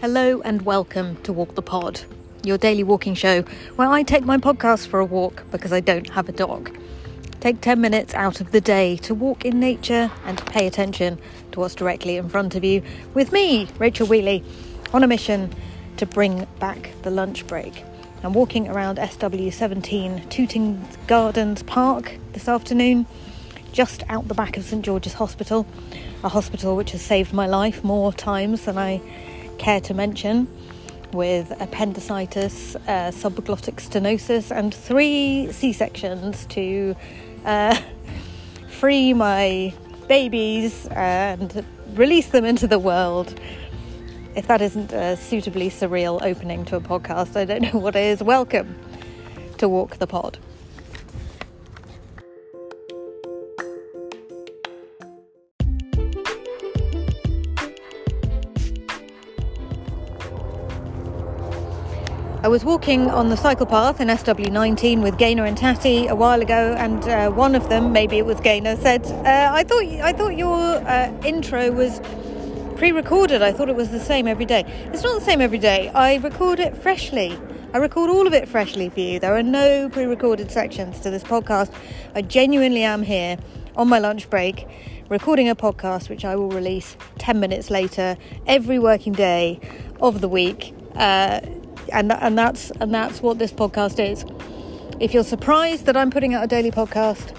Hello and welcome to Walk the Pod, your daily walking show where I take my podcast for a walk because I don't have a dog. Take 10 minutes out of the day to walk in nature and to pay attention to what's directly in front of you with me, Rachel Wheatley, on a mission to bring back the lunch break. I'm walking around SW17 Tooting Gardens Park this afternoon, just out the back of St George's Hospital, a hospital which has saved my life more times than I care to mention, with appendicitis, uh, subglottic stenosis, and three C sections to uh, free my babies and release them into the world. If that isn't a suitably surreal opening to a podcast, I don't know what is. Welcome to Walk the Pod. I was walking on the cycle path in SW19 with Gaynor and Tatty a while ago, and uh, one of them, maybe it was Gaynor, said, uh, "I thought I thought your uh, intro was pre-recorded. I thought it was the same every day. It's not the same every day. I record it freshly. I record all of it freshly for you. There are no pre-recorded sections to this podcast. I genuinely am here on my lunch break." Recording a podcast which I will release 10 minutes later every working day of the week. Uh, and and that's and that's what this podcast is. If you're surprised that I'm putting out a daily podcast,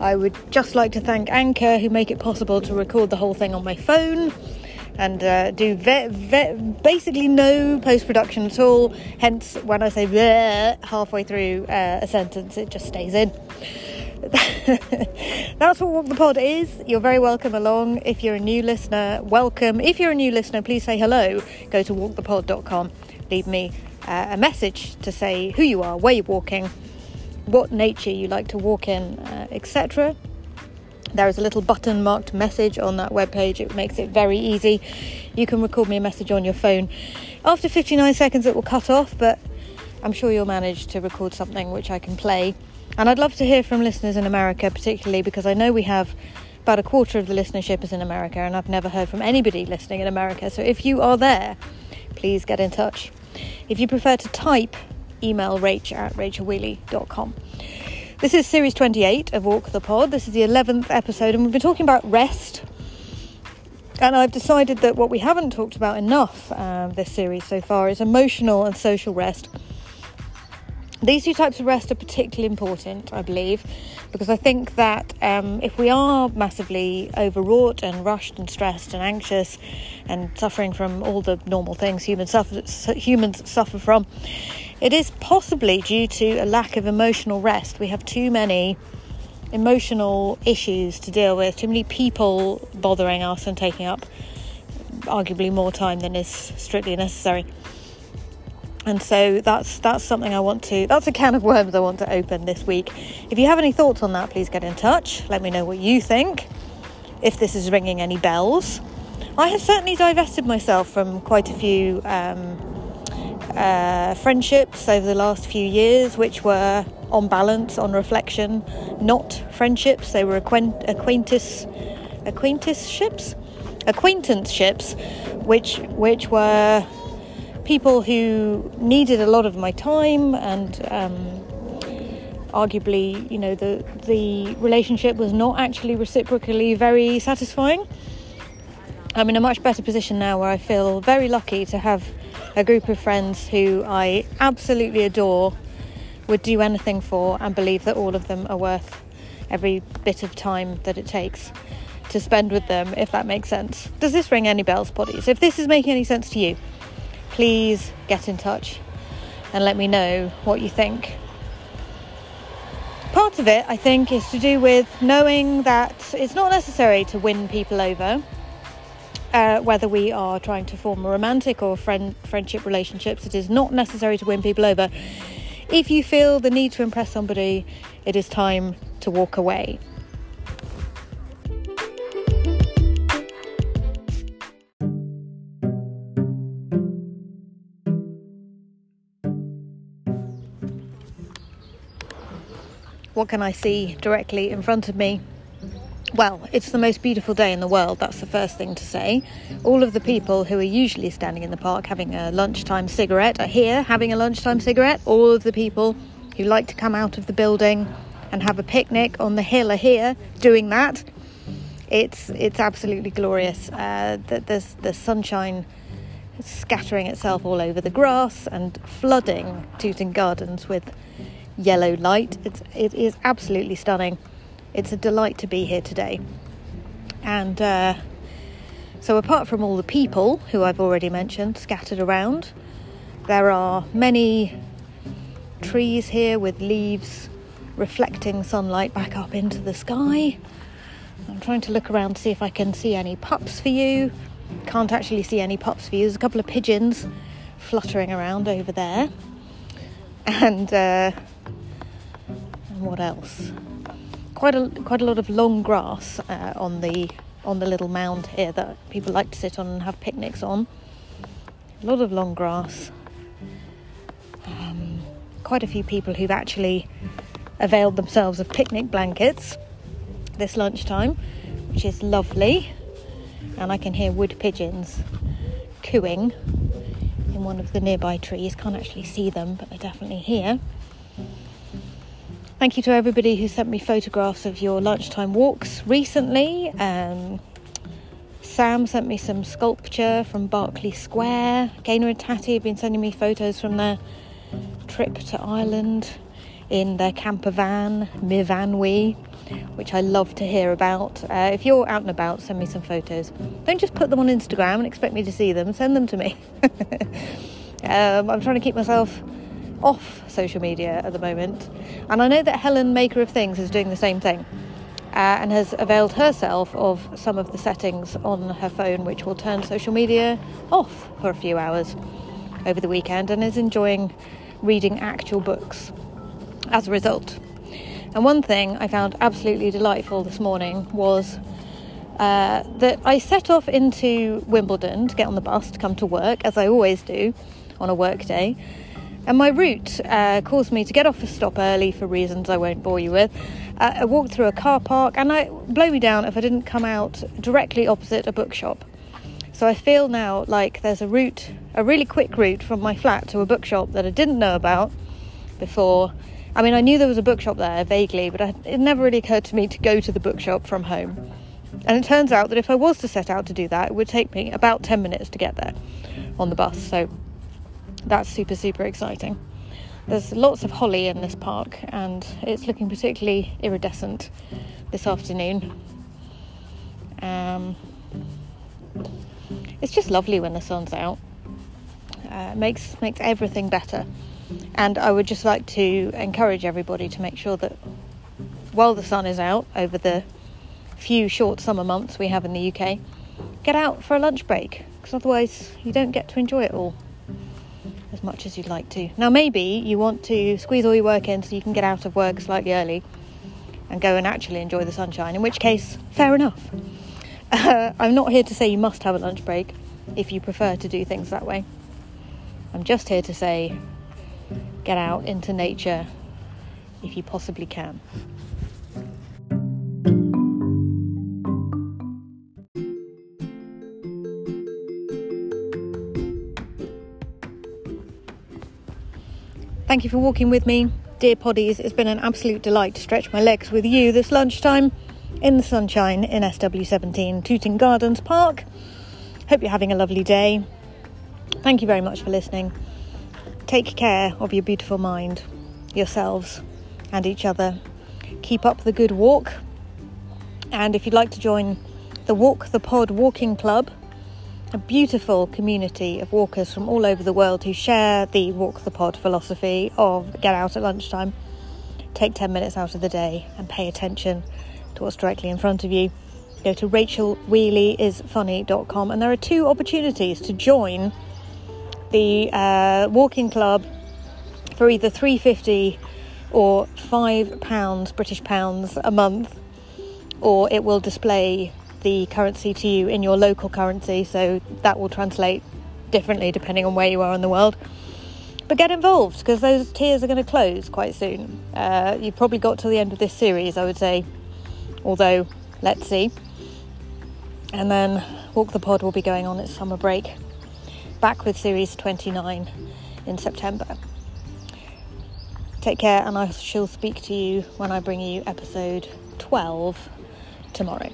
I would just like to thank Anchor who make it possible to record the whole thing on my phone and uh, do ve- ve- basically no post production at all. Hence, when I say halfway through uh, a sentence, it just stays in. That's what Walk the Pod is. You're very welcome along. If you're a new listener, welcome. If you're a new listener, please say hello. Go to walkthepod.com leave me uh, a message to say who you are, where you're walking, what nature you like to walk in, uh, etc. There is a little button marked message on that webpage. It makes it very easy. You can record me a message on your phone. After 59 seconds, it will cut off, but I'm sure you'll manage to record something which I can play. And I'd love to hear from listeners in America, particularly because I know we have about a quarter of the listenership is in America, and I've never heard from anybody listening in America. So if you are there, please get in touch. If you prefer to type, email rach at rachelwheatley.com. This is series 28 of Walk the Pod. This is the 11th episode, and we've been talking about rest. And I've decided that what we haven't talked about enough um, this series so far is emotional and social rest. These two types of rest are particularly important, I believe, because I think that um, if we are massively overwrought and rushed and stressed and anxious and suffering from all the normal things humans suffer, humans suffer from, it is possibly due to a lack of emotional rest. We have too many emotional issues to deal with, too many people bothering us and taking up arguably more time than is strictly necessary and so that's that's something I want to that's a can of worms I want to open this week. If you have any thoughts on that, please get in touch. Let me know what you think. If this is ringing any bells, I have certainly divested myself from quite a few um, uh, friendships over the last few years, which were on balance, on reflection, not friendships. They were acquaint- acquaintance acquaintanceships, acquaintanceships, which which were people who needed a lot of my time and um, arguably, you know, the the relationship was not actually reciprocally very satisfying. I'm in a much better position now where I feel very lucky to have a group of friends who I absolutely adore, would do anything for, and believe that all of them are worth every bit of time that it takes to spend with them, if that makes sense. Does this ring any bells, poddies? If this is making any sense to you, please get in touch and let me know what you think. Part of it, I think, is to do with knowing that it's not necessary to win people over, uh, whether we are trying to form a romantic or friend friendship relationships. It is not necessary to win people over. If you feel the need to impress somebody, it is time to walk away. What can I see directly in front of me? well, it's the most beautiful day in the world, that's the first thing to say. All of the people who are usually standing in the park having a lunchtime cigarette are here having a lunchtime cigarette. All of the people who like to come out of the building and have a picnic on the hill are here doing that. It's it's absolutely glorious. Uh, there's the sunshine scattering itself all over the grass and flooding Tooting Gardens with yellow light. It's it is absolutely stunning. It's a delight to be here today. And uh, so, apart from all the people who I've already mentioned scattered around, there are many trees here with leaves reflecting sunlight back up into the sky. I'm trying to look around to see if I can see any pups for you. Can't actually see any pups for you. There's a couple of pigeons fluttering around over there. And, uh, what else? quite a quite a lot of long grass uh, on the on the little mound here that people like to sit on and have picnics on. A lot of long grass. Um, quite a few people who've actually availed themselves of picnic blankets this lunchtime, which is lovely. And I can hear wood pigeons cooing in one of the nearby trees. Can't actually see them, but they're definitely here. Thank you to everybody who sent me photographs of your lunchtime walks recently. Um, Sam sent me some sculpture from Berkeley Square. Gaynor and Tatty have been sending me photos from their trip to Ireland in their camper van, Myfanwy, which I love to hear about. Uh, if you're out and about, send me some photos. Don't just put them on Instagram and expect me to see them, send them to me. um, I'm trying to keep myself off social media at the moment. And I know that Helen, maker of things, is doing the same thing uh, and has availed herself of some of the settings on her phone which will turn social media off for a few hours over the weekend and is enjoying reading actual books as a result. And one thing I found absolutely delightful this morning was uh, that I set off into Wimbledon to get on the bus to come to work, as I always do on a work day. And my route uh, caused me to get off a stop early for reasons I won't bore you with. Uh, I walked through a car park, and I blow me down if I didn't come out directly opposite a bookshop. So I feel now like there's a route, a really quick route from my flat to a bookshop that I didn't know about before. I mean, I knew there was a bookshop there vaguely, but it never really occurred to me to go to the bookshop from home. And it turns out that if I was to set out to do that, it would take me about 10 minutes to get there on the bus. So that's super, super exciting. There's lots of holly in this park, and it's looking particularly iridescent this afternoon. Um, it's just lovely when the sun's out. Uh, makes makes everything better. And I would just like to encourage everybody to make sure that while the sun is out over the few short summer months we have in the UK, get out for a lunch break because otherwise you don't get to enjoy it all as much as you'd like to. Now, maybe you want to squeeze all your work in so you can get out of work slightly early and go and actually enjoy the sunshine, in which case, fair enough. Uh, I'm not here to say you must have a lunch break if you prefer to do things that way. I'm just here to say get out into nature if you possibly can. Thank you for walking with me, dear poddies. It's been an absolute delight to stretch my legs with you this lunchtime in the sunshine in SW17 Tooting Gardens Park. Hope you're having a lovely day. Thank you very much for listening. Take care of your beautiful mind, yourselves, and each other. Keep up the good walk. And if you'd like to join the Walk the Pod Walking Club, a beautiful community of walkers from all over the world who share the walk the pod philosophy of get out at lunchtime, take 10 minutes out of the day and pay attention to what's directly in front of you. Go to rachelwheatleyisfunny.com and there are two opportunities to join the uh, walking club for either 350 or 5 pounds British pounds a month or it will display the currency to you in your local currency, so that will translate differently depending on where you are in the world. But get involved because those tiers are going to close quite soon. Uh, you've probably got to the end of this series, I would say, although let's see. And then Walk the Pod will be going on its summer break, back with series 29 in September. Take care, and I shall speak to you when I bring you episode 12 tomorrow.